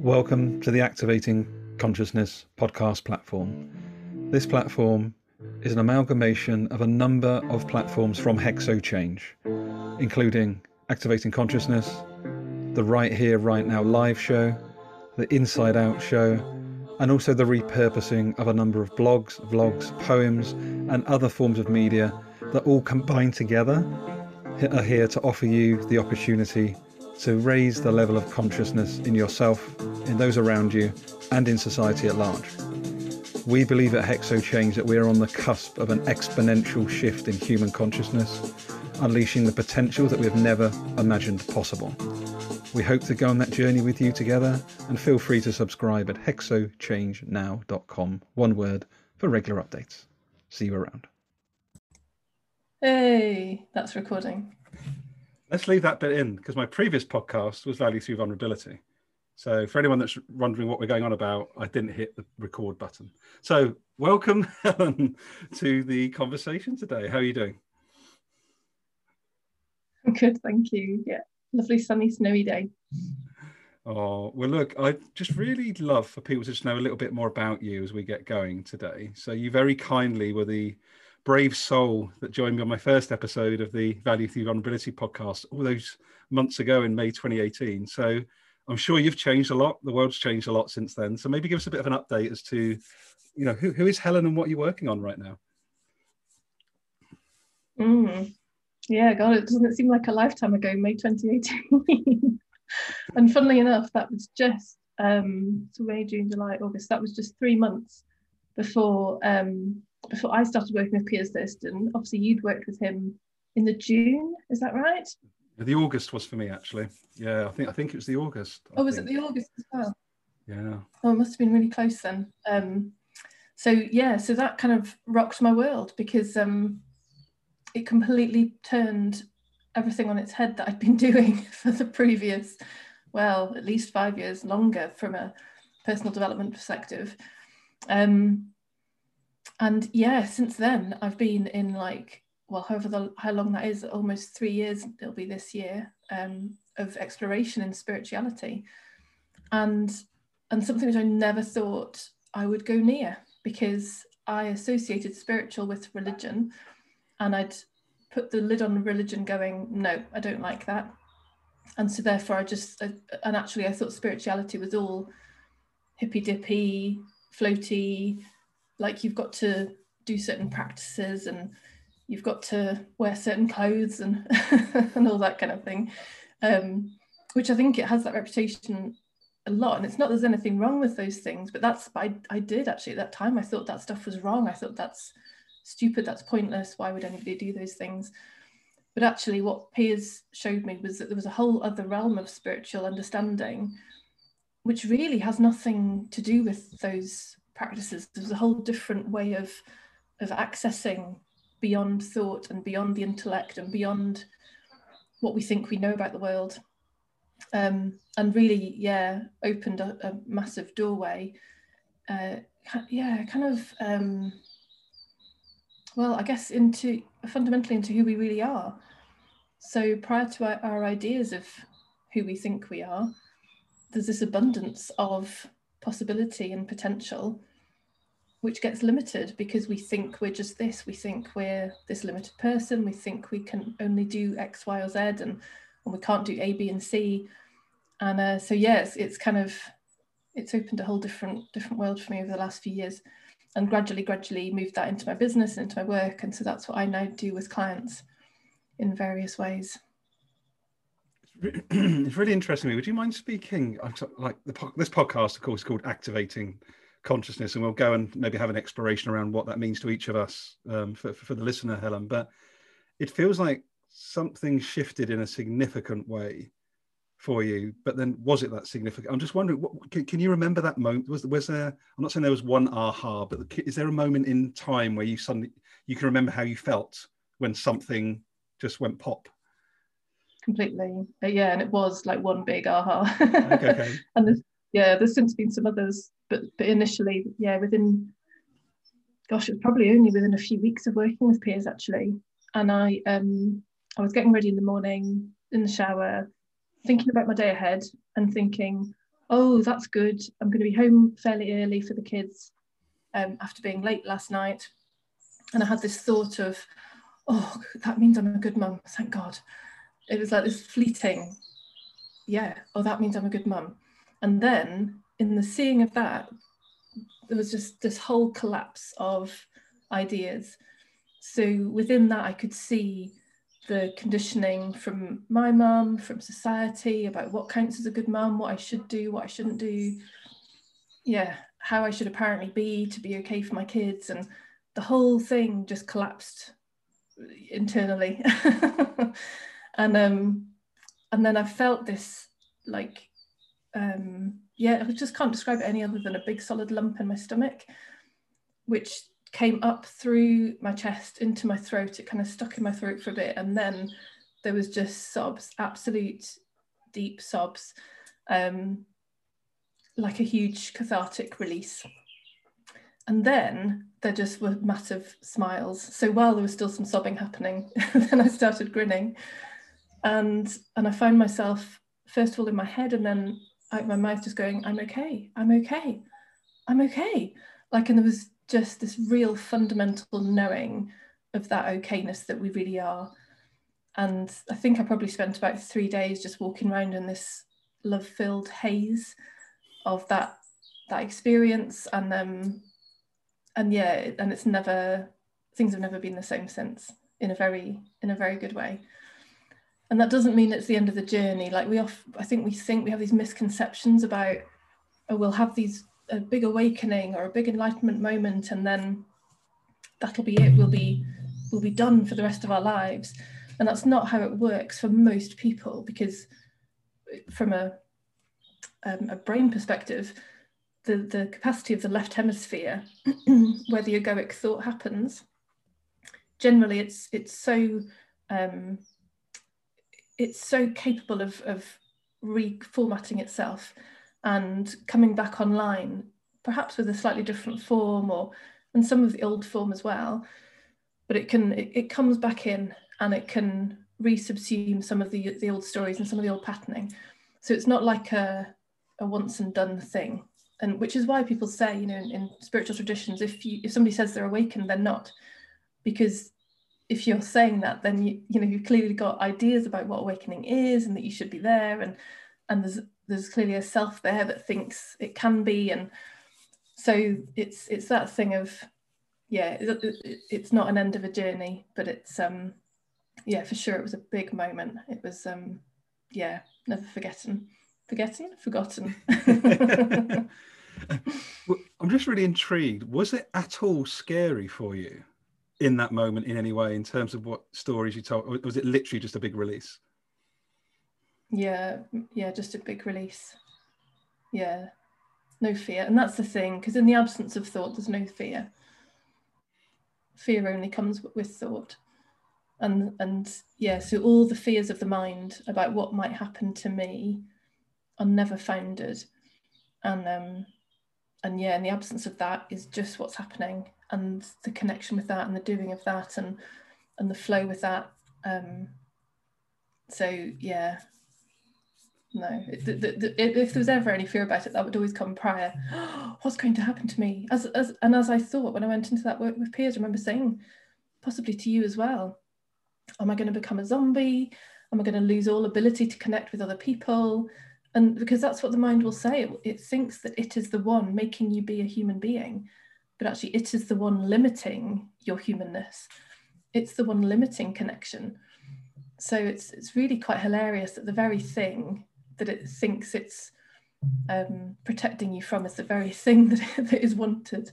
Welcome to the Activating Consciousness podcast platform. This platform is an amalgamation of a number of platforms from Hexo Change, including Activating Consciousness, the Right Here, Right Now live show, the Inside Out show, and also the repurposing of a number of blogs, vlogs, poems, and other forms of media that all combine together are here to offer you the opportunity to raise the level of consciousness in yourself, in those around you, and in society at large. We believe at Hexo Change that we are on the cusp of an exponential shift in human consciousness, unleashing the potential that we have never imagined possible. We hope to go on that journey with you together and feel free to subscribe at hexochangenow.com, one word, for regular updates. See you around. Hey, that's recording. Let's leave that bit in because my previous podcast was value through vulnerability. So for anyone that's wondering what we're going on about, I didn't hit the record button. So welcome Helen to the conversation today. How are you doing? I'm good, thank you. Yeah, lovely sunny snowy day. Oh, well, look, I just really love for people to just know a little bit more about you as we get going today. So, you very kindly were the brave soul that joined me on my first episode of the Value Through Vulnerability podcast all those months ago in May 2018. So I'm sure you've changed a lot. The world's changed a lot since then. So maybe give us a bit of an update as to, you know, who, who is Helen and what you're working on right now. Mm. Yeah, God, it doesn't seem like a lifetime ago, May 2018. and funnily enough, that was just um, so May, June, July, August. That was just three months before um, before I started working with Piers Thurston, obviously you'd worked with him in the June, is that right? The August was for me actually. Yeah, I think I think it was the August. I oh, was think. it the August as well? Yeah. Oh, it must have been really close then. Um, so yeah, so that kind of rocked my world because um, it completely turned everything on its head that I'd been doing for the previous, well, at least five years longer from a personal development perspective. Um, and yeah, since then I've been in like well, however the, how long that is, almost three years it'll be this year um, of exploration in spirituality, and and something which I never thought I would go near because I associated spiritual with religion, and I'd put the lid on religion, going, no, I don't like that, and so therefore I just I, and actually I thought spirituality was all hippy dippy, floaty, like you've got to do certain practices and you've got to wear certain clothes and and all that kind of thing. Um, which i think it has that reputation a lot. And it's not there's anything wrong with those things but that's I, I did actually at that time. I thought that stuff was wrong. I thought that's stupid. That's pointless. Why would anybody do those things? But actually what piers showed me was that there was a whole other realm of spiritual understanding which really has nothing to do with those practices. There's a whole different way of of accessing beyond thought and beyond the intellect and beyond what we think we know about the world. Um, and really, yeah, opened a, a massive doorway. Uh, yeah, kind of, um, well, I guess into fundamentally into who we really are. So prior to our, our ideas of who we think we are, there's this abundance of possibility and potential which gets limited because we think we're just this we think we're this limited person we think we can only do x y or z and, and we can't do a b and c. And uh, so yes it's kind of it's opened a whole different different world for me over the last few years. And gradually gradually moved that into my business and into my work. And so that's what i now do with clients in various ways it's really interesting would you mind speaking like the, this podcast of course is called activating consciousness and we'll go and maybe have an exploration around what that means to each of us um, for, for the listener helen. But it feels like something shifted in a significant way for you but then was it that significant? I'm just wondering what, can, can, you remember that moment was, was there i'm not saying there was one aha but is there a moment in time where you suddenly you can remember how you felt when something just went pop completely yeah and it was like one big aha okay, okay. and there's, yeah there's since been some others but but initially yeah within gosh it was probably only within a few weeks of working with Piers actually and i um i was getting ready in the morning in the shower thinking about my day ahead and thinking oh, that's good. I'm going to be home fairly early for the kids um, after being late last night. And I had this thought of, oh, that means I'm a good mum, thank God. It was like this fleeting, yeah, oh, that means I'm a good mum. And then in the seeing of that, there was just this whole collapse of ideas. So within that, I could see the conditioning from my mum, from society about what counts as a good mum, what I should do, what I shouldn't do. Yeah, how I should apparently be to be okay for my kids. And the whole thing just collapsed internally. and um and then I felt this like um yeah, I just can't describe it any other than a big solid lump in my stomach, which came up through my chest into my throat. It kind of stuck in my throat for a bit, and then there was just sobs, absolute deep sobs, um, like a huge cathartic release. And then there just were massive smiles. So while there was still some sobbing happening, then I started grinning, and and I found myself first of all in my head, and then out my mouth, just going, "I'm okay, I'm okay, I'm okay." Like, and there was just this real fundamental knowing of that okayness that we really are. And I think I probably spent about three days just walking around in this love-filled haze of that that experience. And um and yeah, and it's never things have never been the same since in a very in a very good way. And that doesn't mean it's the end of the journey. Like we off I think we think we have these misconceptions about oh we'll have these a big awakening or a big enlightenment moment and then that'll be it we'll be we'll be done for the rest of our lives and that's not how it works for most people because from a um, a brain perspective the the capacity of the left hemisphere where the egoic thought happens generally it's it's so um, it's so capable of of reformatting itself and coming back online, perhaps with a slightly different form or and some of the old form as well. But it can it, it comes back in and it can resubsume some of the the old stories and some of the old patterning. So it's not like a a once and done thing. And which is why people say, you know, in, in spiritual traditions, if you if somebody says they're awakened, they're not, because if you're saying that, then you you know you've clearly got ideas about what awakening is and that you should be there, and and there's there's clearly a self there that thinks it can be. And so it's it's that thing of yeah it, it, it's not an end of a journey but it's um yeah for sure it was a big moment. It was um yeah never forgotten. Forgetting? Forgotten. I'm just really intrigued. Was it at all scary for you in that moment in any way in terms of what stories you told was it literally just a big release? Yeah yeah just a big release. Yeah. No fear. And that's the thing because in the absence of thought there's no fear. Fear only comes with thought. And and yeah so all the fears of the mind about what might happen to me are never founded and um and yeah in the absence of that is just what's happening and the connection with that and the doing of that and and the flow with that um so yeah. No the, the, the, if there was ever any fear about it that would always come prior. What's going to happen to me? As, as and as i thought when i went into that work with Piers I remember saying possibly to you as well am i going to become a zombie? Am i going to lose all ability to connect with other people? And because that's what the mind will say it, it thinks that it is the one making you be a human being but actually it is the one limiting your humanness it's the one limiting connection so it's it's really quite hilarious that the very thing that it thinks it's um, protecting you from is the very thing that, that is wanted.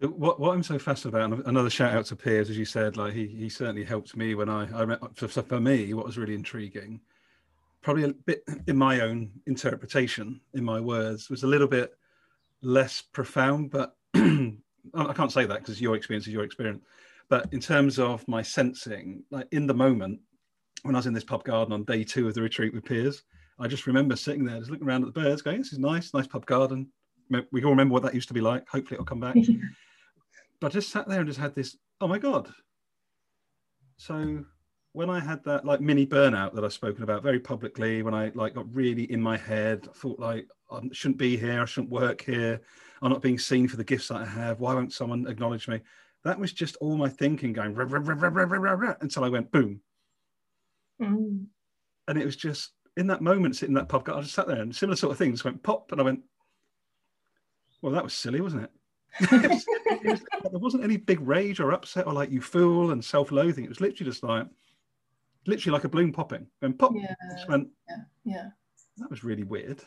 So what, what I'm so fascinated about, another shout out to Piers, as you said, like he, he certainly helped me when I, I for, for me, what was really intriguing, probably a bit in my own interpretation, in my words, was a little bit less profound, but I can't say that because your experience is your experience. But in terms of my sensing, like in the moment, when I was in this pub garden on day two of the retreat with Piers, I just remember sitting there, just looking around at the birds, going, "This is nice, nice pub garden." We all remember what that used to be like. Hopefully, it'll come back. but I just sat there and just had this, "Oh my god!" So, when I had that like mini burnout that I've spoken about very publicly, when I like got really in my head, I thought like I shouldn't be here, I shouldn't work here, I'm not being seen for the gifts that I have. Why won't someone acknowledge me? That was just all my thinking going rah, rah, rah, until I went boom. Mm. And it was just in that moment, sitting in that pub, I just sat there and similar sort of thing just went pop, and I went, well, that was silly, wasn't it? it, was, it was, there wasn't any big rage or upset or like you fool and self-loathing. It was literally just like literally like a balloon popping. And pop, yeah. went, yeah, yeah. That was really weird.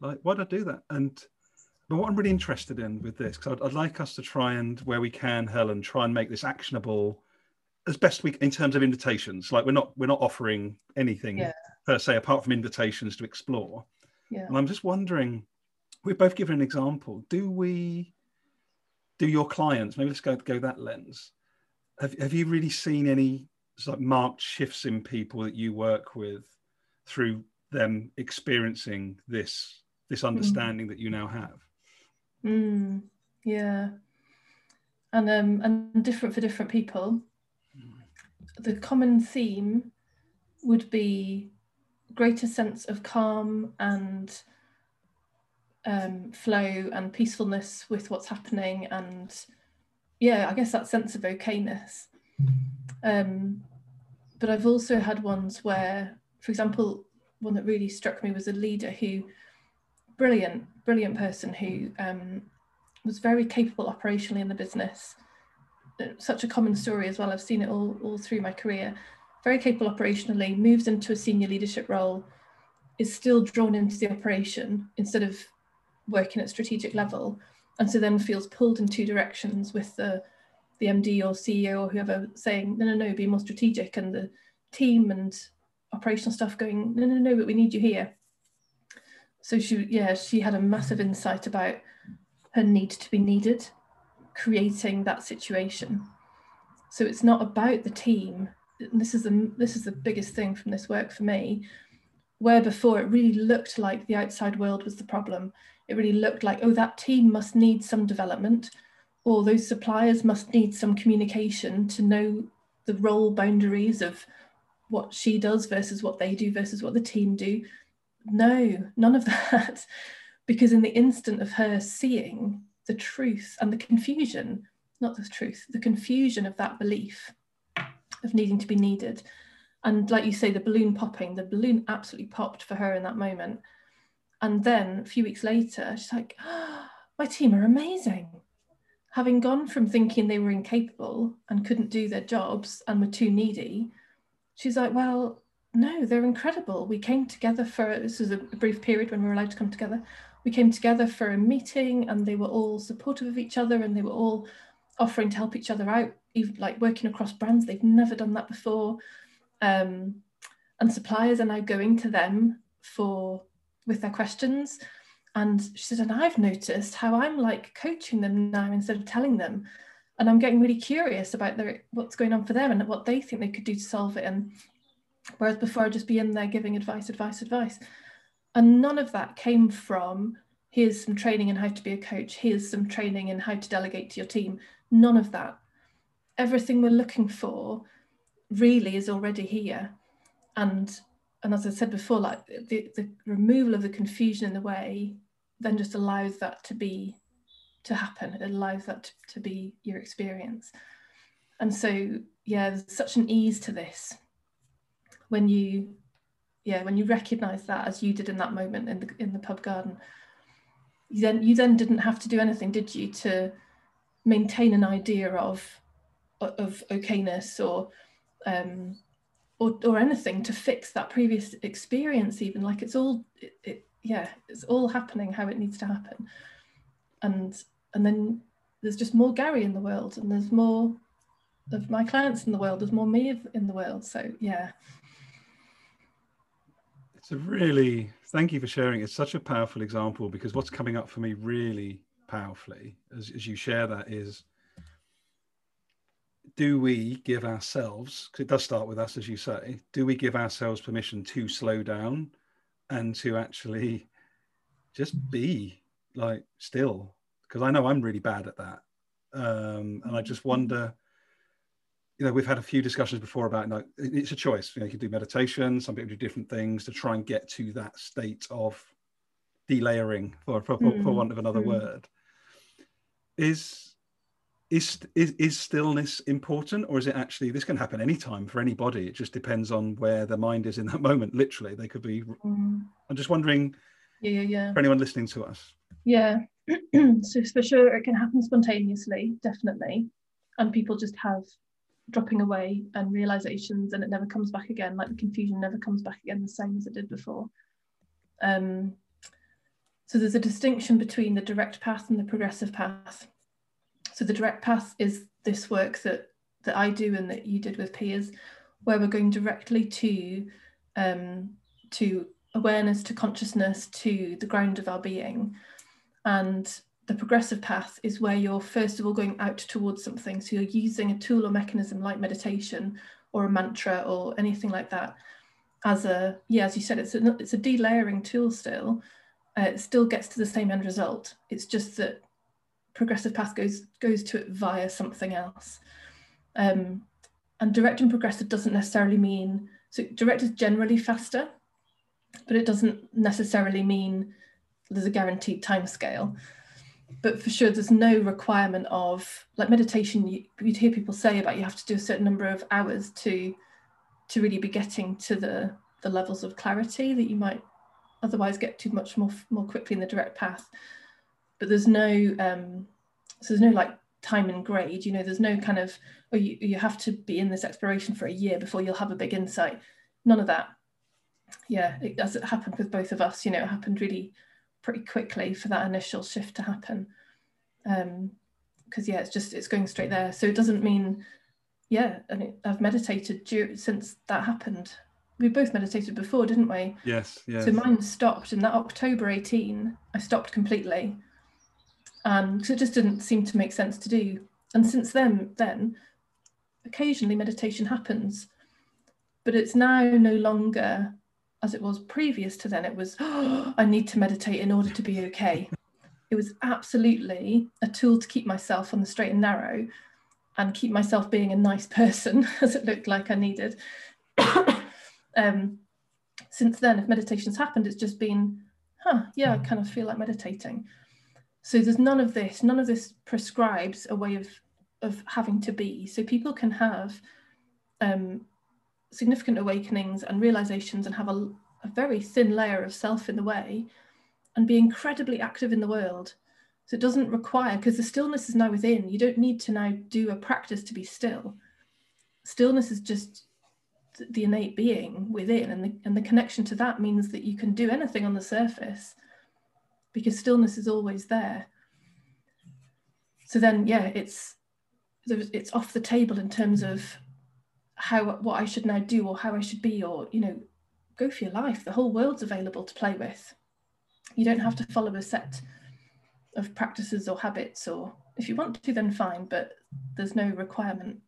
Like, why did I do that? And but what I'm really interested in with this, because I'd, I'd, like us to try and, where we can, Helen, try and make this actionable as best we in terms of invitations. Like we're not we're not offering anything yeah. per se apart from invitations to explore. Yeah. And I'm just wondering, we've both given an example. Do we? Do your clients? Maybe let's go go that lens. Have Have you really seen any like marked shifts in people that you work with through them experiencing this this hmm. understanding mm. that you now have mm, yeah and um and different for different people mm. the common theme would be greater sense of calm and um, flow and peacefulness with what's happening and yeah i guess that sense of okayness um, but I've also had ones where, for example, one that really struck me was a leader who, brilliant, brilliant person who um, was very capable operationally in the business. Such a common story as well. I've seen it all, all through my career. Very capable operationally, moves into a senior leadership role, is still drawn into the operation instead of working at strategic level. And so then feels pulled in two directions with the the MD or CEO or whoever saying, no, no, no, be more strategic, and the team and operational stuff going, no, no, no, but we need you here. So she, yeah, she had a massive insight about her need to be needed, creating that situation. So it's not about the team. This is the this is the biggest thing from this work for me. Where before it really looked like the outside world was the problem. It really looked like, oh, that team must need some development or those suppliers must need some communication to know the role boundaries of what she does versus what they do versus what the team do. No, none of that. because in the instant of her seeing the truth and the confusion, not the truth, the confusion of that belief of needing to be needed. And like you say, the balloon popping, the balloon absolutely popped for her in that moment. And then a few weeks later, she's like, oh, my team are amazing having gone from thinking they were incapable and couldn't do their jobs and were too needy, she's like, well, no, they're incredible. We came together for this was a brief period when we were allowed to come together. We came together for a meeting and they were all supportive of each other and they were all offering to help each other out, even like working across brands. They've never done that before. Um, and suppliers are now going to them for with their questions and she said, and I've noticed how I'm like coaching them now instead of telling them. And I'm getting really curious about their, what's going on for them and what they think they could do to solve it. And whereas before I'd just be in there giving advice, advice, advice. And none of that came from here's some training in how to be a coach, here's some training in how to delegate to your team. None of that. Everything we're looking for really is already here. And and as I said before, like the, the removal of the confusion in the way then just allows that to be to happen. It allows that to, to be your experience. And so yeah there's such an ease to this when you yeah when you recognize that as you did in that moment in the in the pub garden. You then you then didn't have to do anything did you to maintain an idea of of okayness or um or, or anything to fix that previous experience even? Like it's all it, it, yeah, it's all happening how it needs to happen. And and then there's just more Gary in the world, and there's more of my clients in the world. There's more me in the world. So yeah. It's a really thank you for sharing. It's such a powerful example because what's coming up for me really powerfully as, as you share that is do we give ourselves because it does start with us as you say do we give ourselves permission to slow down and to actually just be like still because I know I'm really bad at that. Um, and I just wonder you know, we've had a few discussions before about like it's a choice. You know, you can do meditation. Some people do different things to try and get to that state of delayering, for for, mm. for want of another mm. word. Is is is is stillness important, or is it actually this can happen anytime for anybody? It just depends on where the mind is in that moment. Literally, they could be. Mm. I'm just wondering. Yeah, yeah, yeah. For anyone listening to us. Yeah, so for sure it can happen spontaneously, definitely, and people just have dropping away and realizations and it never comes back again like the confusion never comes back again the same as it did before um, so there's a distinction between the direct path and the progressive path so the direct path is this work that that i do and that you did with Piers where we're going directly to um, to awareness to consciousness to the ground of our being and the progressive path is where you're first of all going out towards something. So you're using a tool or mechanism like meditation or a mantra or anything like that as a, yeah, as you said, it's a, it's a delayering tool still. Uh, it still gets to the same end result. It's just that progressive path goes, goes to it via something else. Um, and direct and progressive doesn't necessarily mean, so direct is generally faster, but it doesn't necessarily mean there's a guaranteed time scale but for sure there's no requirement of like meditation you, would hear people say about you have to do a certain number of hours to to really be getting to the the levels of clarity that you might otherwise get to much more more quickly in the direct path but there's no um so there's no like time and grade you know there's no kind of oh you, you have to be in this exploration for a year before you'll have a big insight none of that yeah it, as it happened with both of us you know it happened really pretty quickly for that initial shift to happen. Um, because yeah, it's just it's going straight there. So it doesn't mean, yeah, and it, I've meditated since that happened. We both meditated before, didn't we? Yes, yes. So mine stopped in that October 18. I stopped completely, because it just didn't seem to make sense to do. And since then, then occasionally meditation happens, but it's now no longer as it was previous to then, it was, oh, I need to meditate in order to be okay. It was absolutely a tool to keep myself on the straight and narrow and keep myself being a nice person, as it looked like I needed. um, since then, if meditation's happened, it's just been, huh, yeah, I kind of feel like meditating. So there's none of this, none of this prescribes a way of of having to be. So people can have um, significant awakenings and realizations and have a, a very thin layer of self in the way and be incredibly active in the world. So it doesn't require, because the stillness is now within, you don't need to now do a practice to be still. Stillness is just the innate being within, and the, and the connection to that means that you can do anything on the surface because stillness is always there. So then, yeah, it's it's off the table in terms of how what I should now do or how I should be or you know go for your life. The whole world's available to play with. You don't have to follow a set of practices or habits or if you want to then fine but there's no requirement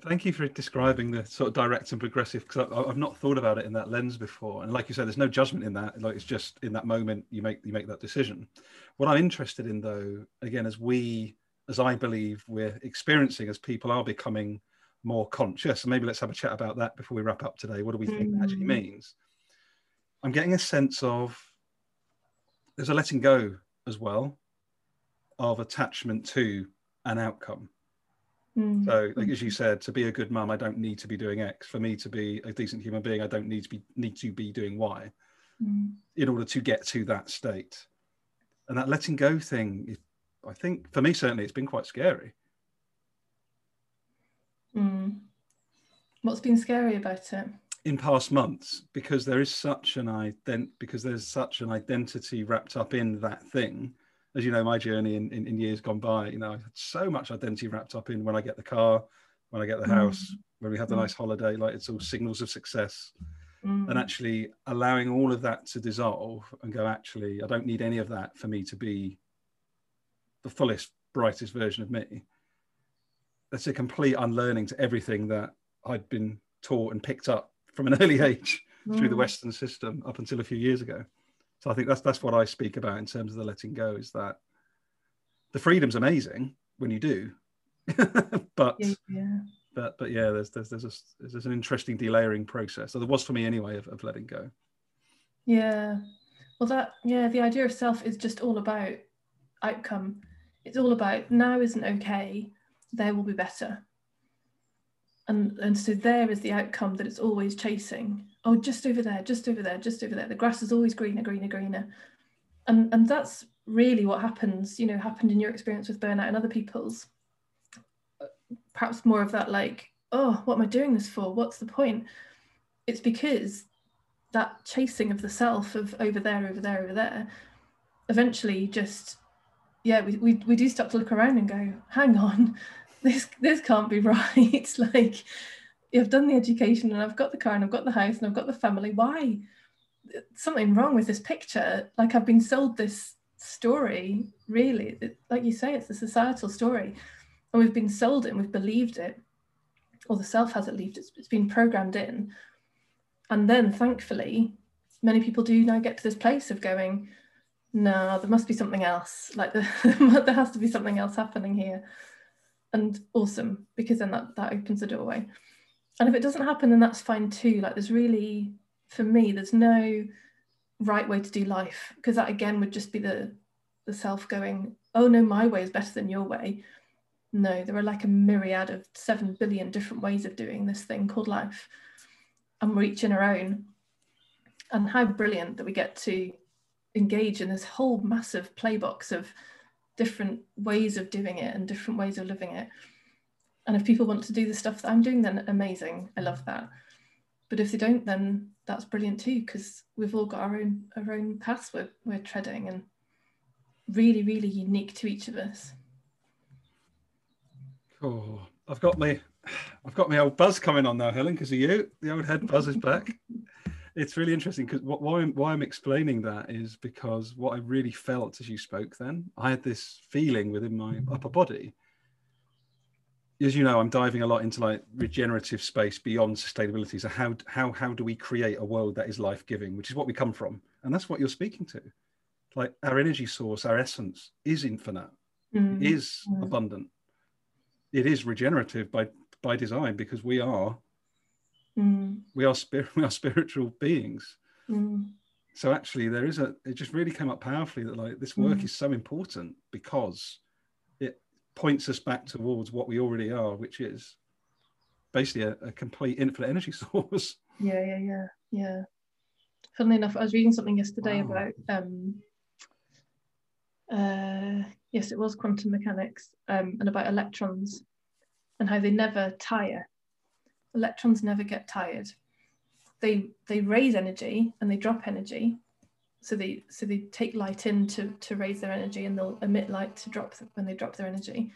thank you for describing the sort of direct and progressive because I've not thought about it in that lens before and like you said there's no judgment in that like it's just in that moment you make you make that decision what i'm interested in though again as we as I believe we're experiencing as people are becoming more conscious. And maybe let's have a chat about that before we wrap up today. What do we think mm. that actually hmm. means? I'm getting a sense of there's a letting go as well of attachment to an outcome. Mm. So, like as you said, to be a good mum, I don't need to be doing X. For me to be a decent human being, I don't need to be need to be doing Y mm. in order to get to that state. And that letting go thing I think for me certainly it's been quite scary. Mm. What's been scary about it? In past months, because there is such an ident because there's such an identity wrapped up in that thing. As you know, my journey in, in, in years gone by, you know, I had so much identity wrapped up in when I get the car, when I get the mm. house, when we have the mm. nice holiday, like it's all signals of success. Mm. And actually allowing all of that to dissolve and go, actually, I don't need any of that for me to be the fullest, brightest version of me. That's a complete unlearning to everything that I'd been taught and picked up from an early age mm. through the mm. Western system up until a few years ago. So I think that's that's what I speak about in terms of the letting go is that the freedom's amazing when you do, but Yeah, but but yeah, there's there's there's, a, there's an interesting delayering process. So there was for me anyway of, of letting go. Yeah. Well, that, yeah, the idea of self is just all about outcome. It's all about now isn't okay, there will be better. And, and so there is the outcome that it's always chasing. Oh, just over there, just over there, just over there. The grass is always greener, greener, greener. And, and that's really what happens, you know, happened in your experience with burnout and other people's. Perhaps more of that, like, oh, what am I doing this for? What's the point? It's because that chasing of the self of over there, over there, over there, eventually just yeah, we, we, we do start to look around and go, hang on, this this can't be right. like I've done the education and I've got the car and I've got the house and I've got the family. Why? Something wrong with this picture. Like I've been sold this story, really. It, like you say, it's a societal story. And we've been sold it and we've believed it. Or the self has it believed it. It's been programmed in. And then thankfully, many people do now get to this place of going, no, there must be something else. Like the, there has to be something else happening here. And awesome, because then that, that opens the doorway. And if it doesn't happen, then that's fine too. Like there's really, for me, there's no right way to do life, because that again would just be the the self going, oh no, my way is better than your way. No, there are like a myriad of seven billion different ways of doing this thing called life. And we're each in our own. And how brilliant that we get to engage in this whole massive playbox of different ways of doing it and different ways of living it. And if people want to do the stuff that I'm doing, then amazing. I love that. But if they don't, then that's brilliant too, because we've all got our own our own paths we're, we're treading and really, really unique to each of us. Oh, I've got my I've got my old buzz coming on now, Helen, because of you. The old head buzz is back. it's really interesting because why I'm, why I'm explaining that is because what I really felt as you spoke then, I had this feeling within my upper body. As you know, I'm diving a lot into like regenerative space beyond sustainability. So how how how do we create a world that is life giving, which is what we come from, and that's what you're speaking to. Like our energy source, our essence is infinite, Mm. is Mm. abundant. It is regenerative by by design because we are Mm, we are spirit we are spiritual beings mm, so actually there is a it just really came up powerfully that like this work Mm. is so important because it points us back towards what we already are which is basically a, a complete infinite energy source yeah, yeah, yeah, yeah. Funnily enough, I was reading something yesterday Wow. about um uh yes, it was quantum mechanics, um, and about electrons and how they never tire. Electrons never get tired. They they raise energy and they drop energy. So they so they take light in to, to raise their energy and they'll emit light to drop when they drop their energy.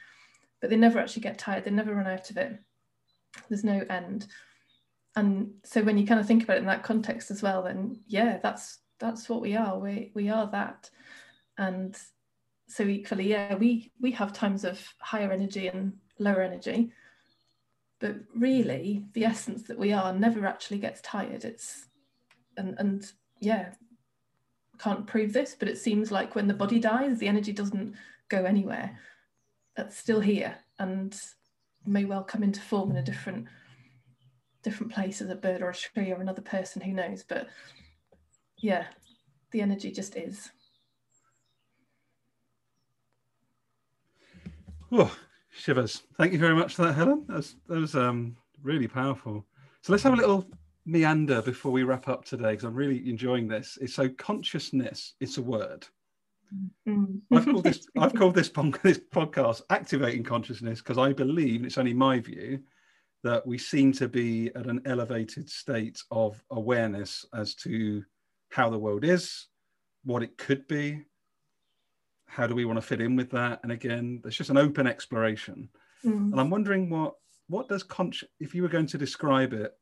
But they never actually get tired, they never run out of it. There's no end. And so when you kind of think about it in that context as well, then yeah, that's that's what we are. We we are that. And so equally, yeah, we we have times of higher energy and lower energy but really the essence that we are never actually gets tired. It's and and yeah can't prove this but it seems like when the body dies the energy doesn't go anywhere. It's still here and may well come into form in a different different place as a bird or a tree or another person who knows? But yeah the energy just is shivers. Thank you very much for that helen. That was, that was um really powerful. So let's have a little meander before we wrap up today because i'm really enjoying this. It's so consciousness it's a word. Mm. I've called this I've called this, this podcast activating consciousness because I believe, and it's only my view, that we seem to be at an elevated state of awareness as to how the world is, what it could be, how do we want to fit in with that, and again, there's just an open exploration. Mm. And I'm wondering what what does conscious if you were going to describe it,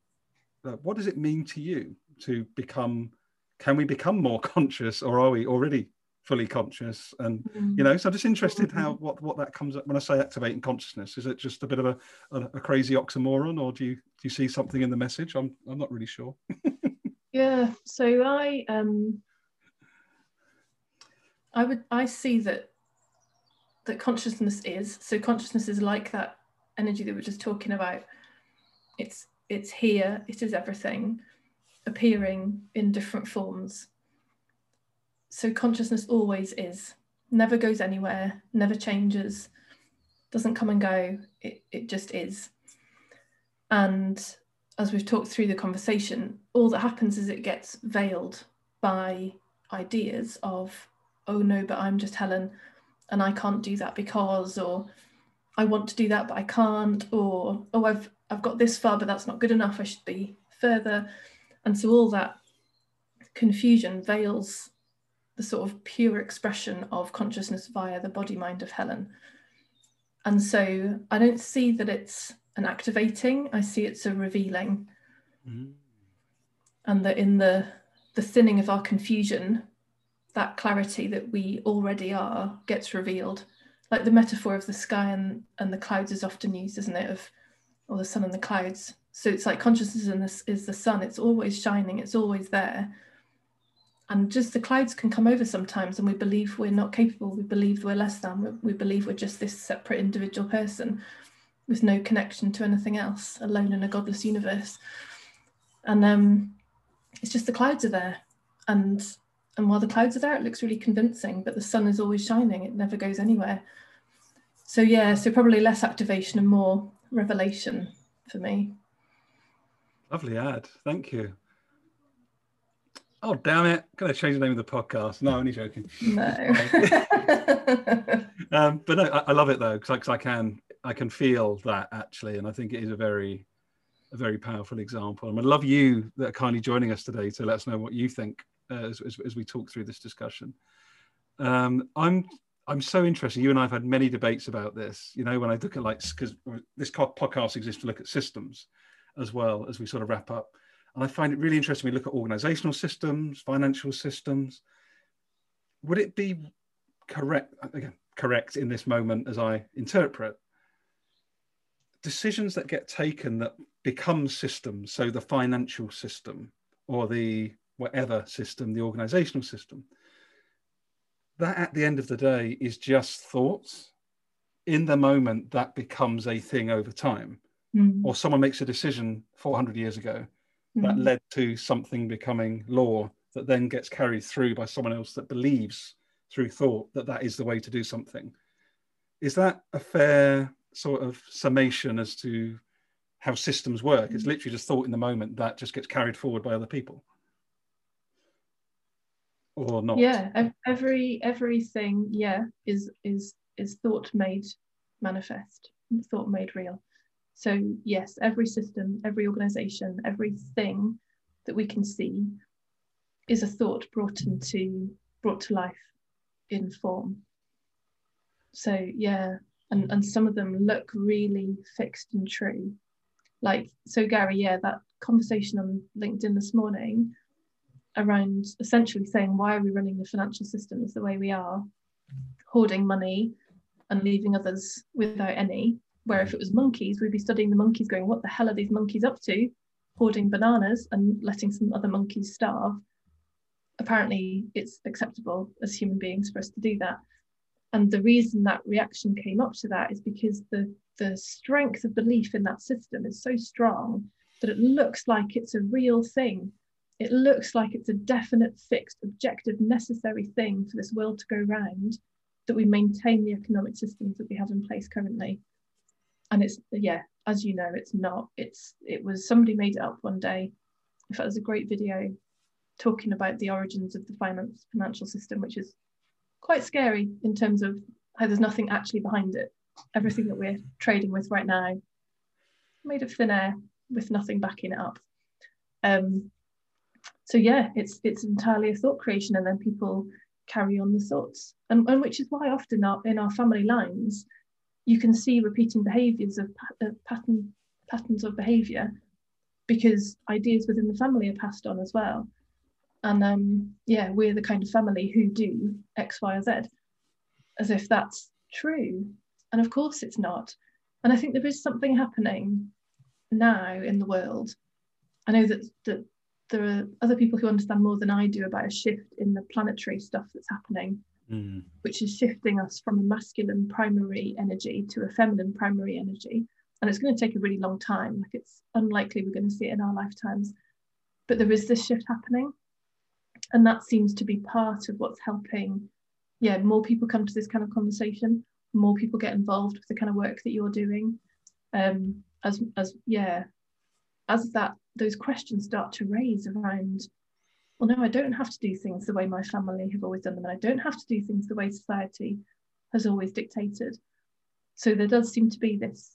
uh, what does it mean to you to become? Can we become more conscious, or are we already fully conscious and Mm. you know so i'm just interested how what what that comes up when i say activating consciousness is it just a bit of a, a, a crazy oxymoron or do you do you see something in the message i'm i'm not really sure Yeah, so I um I would I see that that consciousness is. So consciousness is like that energy that we are just talking about. It's it's here, it is everything, appearing in different forms. So consciousness always is, never goes anywhere, never changes, doesn't come and go, it, it just is. And as we've talked through the conversation, all that happens is it gets veiled by ideas of, oh no, but I'm just Helen and I can't do that because, or I want to do that but I can't, or oh I've I've got this far but that's not good enough. I should be further, and so all that confusion veils the sort of pure expression of consciousness via the body mind of Helen. And so I don't see that it's an activating, I see it's a revealing. Mm-hmm. And that in the the thinning of our confusion, that clarity that we already are gets revealed. Like the metaphor of the sky and, and the clouds is often used, isn't it? Of or the sun and the clouds. So it's like consciousness in this is the sun. It's always shining. It's always there. And just the clouds can come over sometimes, and we believe we're not capable. We believe we're less than. We believe we're just this separate individual person with no connection to anything else, alone in a godless universe. And um, it's just the clouds are there, and and while the clouds are there, it looks really convincing, but the sun is always shining, it never goes anywhere. So, yeah, so probably less activation and more revelation for me. Lovely ad. Thank you. Oh, damn it. To change the name of the podcast. No, only joking. No. um, but no, I, I, love it though, because I, I can I can feel that actually. And I think it is a very, a very powerful example. And I love you that are kindly joining us today to let us know what you think uh, as, as, as, we talk through this discussion. Um, I'm I'm so interested. You and I have had many debates about this. You know, when I look at like because this podcast exists to look at systems as well as we sort of wrap up, and I find it really interesting. We look at organizational systems, financial systems. Would it be correct again correct in this moment as I interpret decisions that get taken that become systems? So the financial system or the whatever system, the organizational system, that at the end of the day is just thoughts. In the moment, that becomes a thing over time. Mm. Or someone makes a decision 400 years ago that led to something becoming law that then gets carried through by someone else that believes through thought that that is the way to do something. Is that a fair sort of summation as to how systems work? It's mm. literally just thought in the moment that just gets carried forward by other people or not? Yeah every everything yeah is is is thought made manifest thought made real. So yes every system every organization everything that we can see is a thought brought into brought to life in form. So yeah and and some of them look really fixed and true. Like so gary yeah that conversation on linkedin this morning around essentially saying why are we running the financial systems the way we are, hoarding money and leaving others without any. Where if it was monkeys, we'd be studying the monkeys, going, what the hell are these monkeys up to? Hoarding bananas and letting some other monkeys starve. Apparently, it's acceptable as human beings for us to do that. And the reason that reaction came up to that is because the, the strength of belief in that system is so strong that it looks like it's a real thing it looks like it's a definite, fixed, objective, necessary thing for this world to go round that we maintain the economic systems that we have in place currently. And it's yeah, as you know, it's not. It's it was somebody made it up one day. In fact, there's a great video talking about the origins of the finance financial system, which is quite scary in terms of how there's nothing actually behind it. Everything that we're trading with right now, made of thin air with nothing backing it up. Um, so yeah it's it's entirely a thought creation and then people carry on the thoughts. And, and which is why often our, in our family lines you can see repeating behaviors of uh, pattern patterns of behavior because ideas within the family are passed on as well. And um, yeah we're the kind of family who do x y or z as if that's true. And of course it's not. And i think there is something happening now in the world. I know that that there are other people who understand more than I do about a shift in the planetary stuff that's happening mm. which is shifting us from a masculine primary energy to a feminine primary energy. And it's going to take a really long time. Like it's unlikely we're going to see it in our lifetimes. But there is this shift happening. And that seems to be part of what's helping, yeah, more people come to this kind of conversation, more people get involved with the kind of work that you're doing. Um, as as yeah, as that those questions start to raise around well no i don't have to do things the way my family have always done them and i don't have to do things the way society has always dictated. So there does seem to be this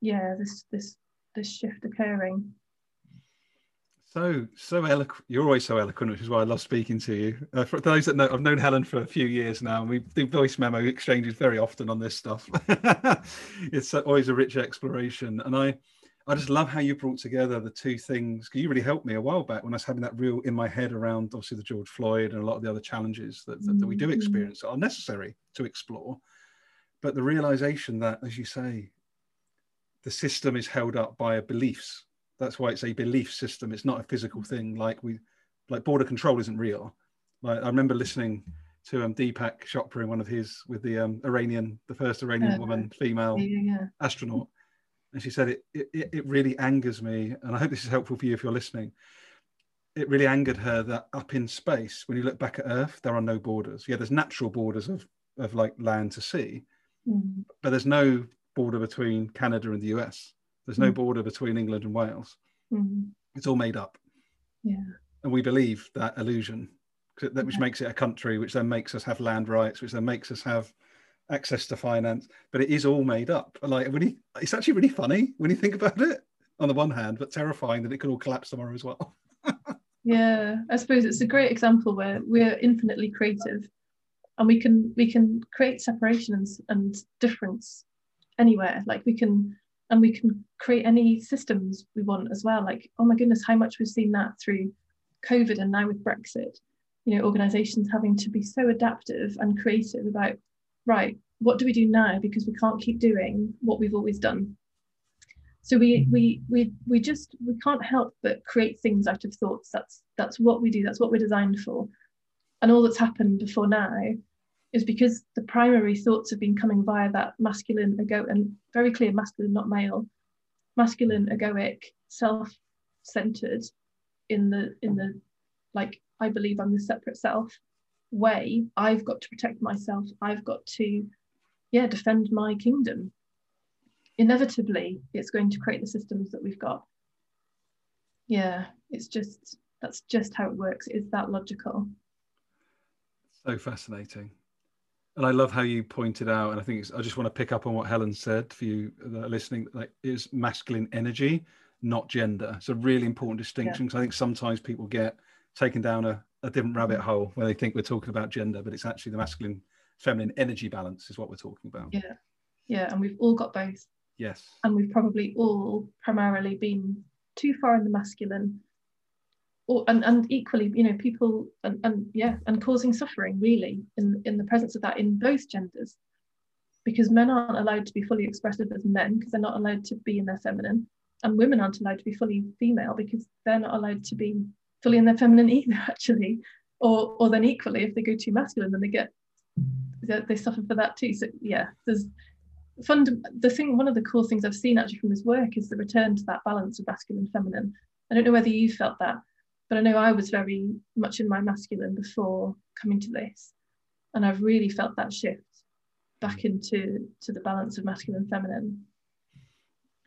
yeah this this this shift occurring. So so eloquent you're always so eloquent which is why i love speaking to you. Uh, for those that know i've known helen for a few years now and we do voice memo exchanges very often on this stuff. It's always a rich exploration and i I just love how you brought together the two things. You really helped me a while back when I was having that real in my head around obviously the George Floyd and a lot of the other challenges that, that, that we do mm-hmm. experience that are necessary to explore. But the realization that, as you say, the system is held up by beliefs. That's why it's a belief system. It's not a physical thing. Like we, like border control isn't real. Like I remember listening to um, Deepak Chopra in one of his with the um, Iranian, the first Iranian woman, female yeah, yeah. astronaut and she said it, it it really angers me and i hope this is helpful for you if you're listening it really angered her that up in space when you look back at earth there are no borders yeah there's natural borders of of like land to sea mm. but there's no border between canada and the us there's no mm. border between england and wales mm. it's all made up yeah and we believe that illusion that which yeah. makes it a country which then makes us have land rights which then makes us have access to finance, but it is all made up. Like really, it's actually really funny when you think about it on the one hand, but terrifying that it could all collapse tomorrow as well. yeah, I suppose it's a great example where we're infinitely creative, and we can we can create separations and difference anywhere. Like we can and we can create any systems we want as well. Like oh my goodness, how much we've seen that through COVID and now with Brexit. You know, organisations having to be so adaptive and creative about right, what do we do now? Because we can't keep doing what we've always done. So we mm-hmm. we we we just we can't help but create things out of thoughts. That's that's what we do. That's what we're designed for. And all that's happened before now is because the primary thoughts have been coming via that masculine ego and very clear masculine, not male, masculine egoic, self-centered in the in the like I believe I'm the separate self way i've got to protect myself. I've got to yeah defend my kingdom. Inevitably it's going to create the systems that we've got. Yeah it's just that's just how it works. It's that logical. So fascinating. And i love how you pointed out and i think i just want to pick up on what helen said for you the listening like is masculine energy not gender. It's a really important distinction because yeah. i think sometimes people get taken down a a different rabbit hole where they think we're talking about gender, but it's actually the masculine feminine energy balance is what we're talking about. Yeah. Yeah. And we've all got both. Yes. And we've probably all primarily been too far in the masculine. Or, and, and equally, you know, people and, and yeah, and causing suffering really in, in the presence of that in both genders. Because men aren't allowed to be fully expressive as men because they're not allowed to be in their feminine. And women aren't allowed to be fully female because they're not allowed to be fully in their feminine either actually or or then equally if they go too masculine then they get they suffer for that too. So yeah there's fund the thing one of the cool things i've seen actually from this work is the return to that balance of masculine and feminine. I don't know whether you felt that but i know i was very much in my masculine before coming to this and i've really felt that shift back into to the balance of masculine and feminine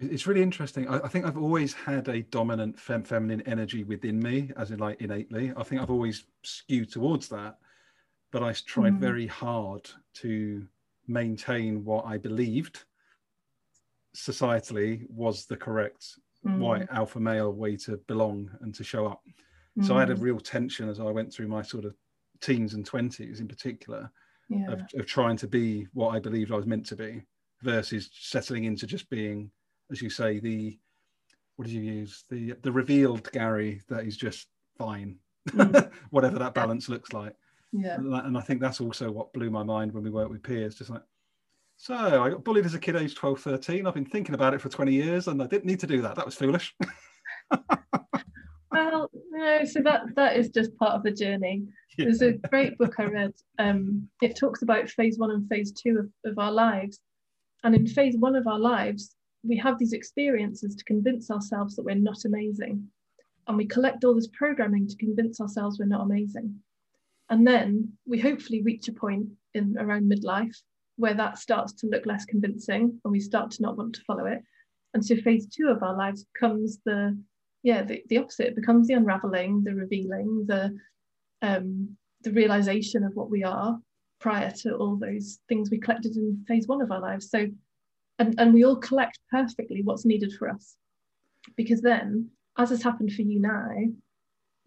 it's really interesting. I, I, think I've always had a dominant fem- feminine energy within me, as in like innately. I think I've always skewed towards that, but I tried mm. very hard to maintain what I believed societally was the correct mm. white alpha male way to belong and to show up. Mm. So I had a mm. real tension as I went through my sort of teens and twenties, in particular, yeah. of, of trying to be what I believed I was meant to be, versus settling into just being as you say, the what did you use? The the revealed Gary that is just fine, mm. whatever that balance looks like. Yeah. And I think that's also what blew my mind when we worked with Piers, just like, so I got bullied as a kid age 12, 13. I've been thinking about it for 20 years and I didn't need to do that. That was foolish. well, no, so that that is just part of the journey. Yeah. There's a great book I read. Um, it talks about phase one and phase two of, of our lives. And in phase one of our lives, we have these experiences to convince ourselves that we're not amazing. And we collect all this programming to convince ourselves we're not amazing. And then we hopefully reach a point in around midlife where that starts to look less convincing and we start to not want to follow it. And so phase two of our lives becomes the yeah the, the opposite it becomes the unraveling the revealing the um, the realization of what we are prior to all those things we collected in phase one of our lives so and, and we all collect perfectly what's needed for us because then as has happened for you now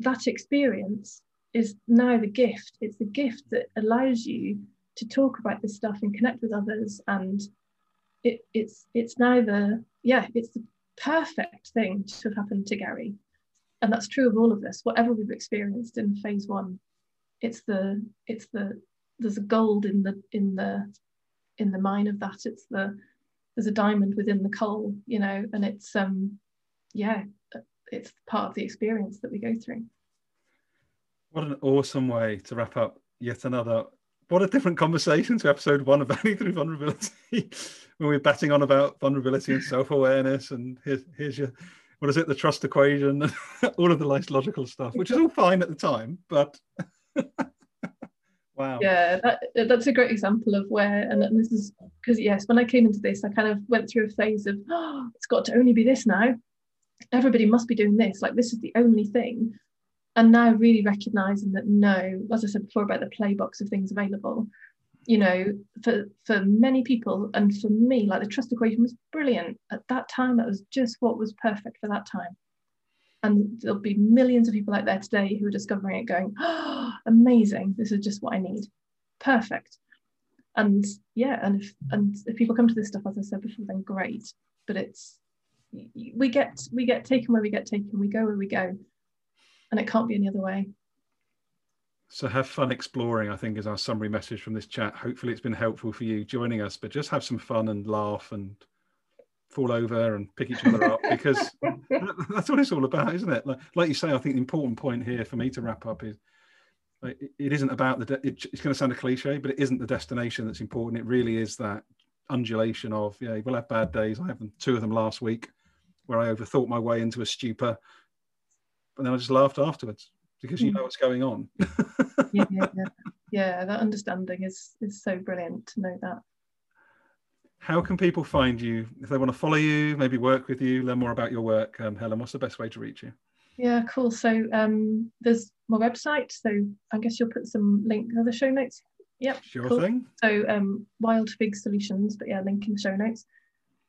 that experience is now the gift it's the gift that allows you to talk about this stuff and connect with others and it, it's it's now the yeah it's the perfect thing to have happened to Gary. And that's true of all of us, whatever we've experienced in phase one. It's the it's the there's a gold in the in the in the mine of that. It's the there's a diamond within the coal, you know, and it's um yeah, it's part of the experience that we go through. What an awesome way to wrap up yet another what a different conversation to episode one of Value Through Vulnerability, when we are batting on about vulnerability and self-awareness, and here's here's your what is it, the trust equation, all of the nice logical stuff, which is all fine at the time, but wow. Yeah, that, that's a great example of where, and and this is because yes, when I came into this, I kind of went through a phase of, oh, it's got to only be this now. Everybody must be doing this. Like this is the only thing and now really recognizing that no as i said before about the playbox of things available you know for for many people and for me like the trust equation was brilliant at that time that was just what was perfect for that time and there'll be millions of people out there today who are discovering it going oh, amazing. This is just what i need. Perfect. And yeah and if and if people come to this stuff as i said before then great. But it's we get we get taken where we get taken. We go where we go. And it can't be any other way. So have fun exploring, I think, is our summary message from this chat. Hopefully, it's been helpful for you joining us, but just have some fun and laugh and fall over and pick each other up because that's what it's all about, isn't it? Like, like, you say, I think the important point here for me to wrap up is like, it isn't about the, de- it, it's going to sound a cliche, but it isn't the destination that's important. It really is that undulation of, yeah, we'll have bad days. I have two of them last week where I overthought my way into a stupor and then I just laughed afterwards because you hmm. know what's going on. yeah, yeah, yeah, yeah. That understanding is is so brilliant to know that. How can people find you if they want to follow you, maybe work with you, learn more about your work? Um, Helen, what's the best way to reach you? Yeah, cool. So um, there's my website. So I guess you'll put some link in the show notes. Yep. Sure cool. thing. So um, Wild Fig Solutions, but yeah, link in the show notes.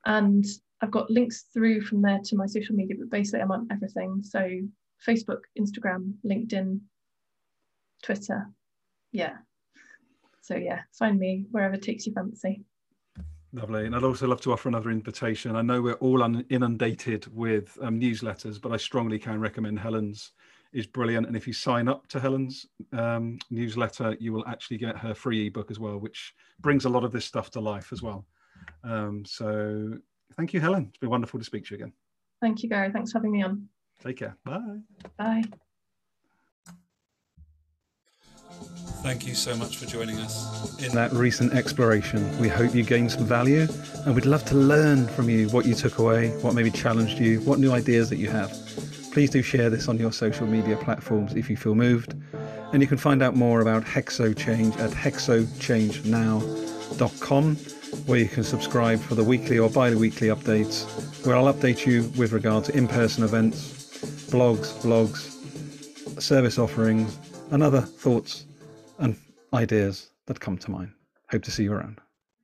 And I've got links through from there to my social media, but basically I'm on everything. So Facebook, Instagram, LinkedIn, Twitter. Yeah. So yeah, find me wherever takes your fancy. Lovely. And I'd also love to offer another invitation. I know we're all inundated with um, newsletters, but I strongly can recommend Helen's is brilliant. And if you sign up to Helen's um, newsletter, you will actually get her free ebook as well, which brings a lot of this stuff to life as well. Um, so thank you, Helen. It's been wonderful to speak to you again. Thank you, Gary. Thanks for having me on. Take care. Bye. Bye. Thank you so much for joining us in that recent exploration. We hope you gained some value and we'd love to learn from you what you took away, what maybe challenged you, what new ideas that you have. Please do share this on your social media platforms if you feel moved. And you can find out more about Hexo Change at hexochangenow.com, where you can subscribe for the weekly or bi weekly updates, where I'll update you with regard to in person events, blogs, blogs, service offerings, and other thoughts and ideas that come to mind. Hope to see you around.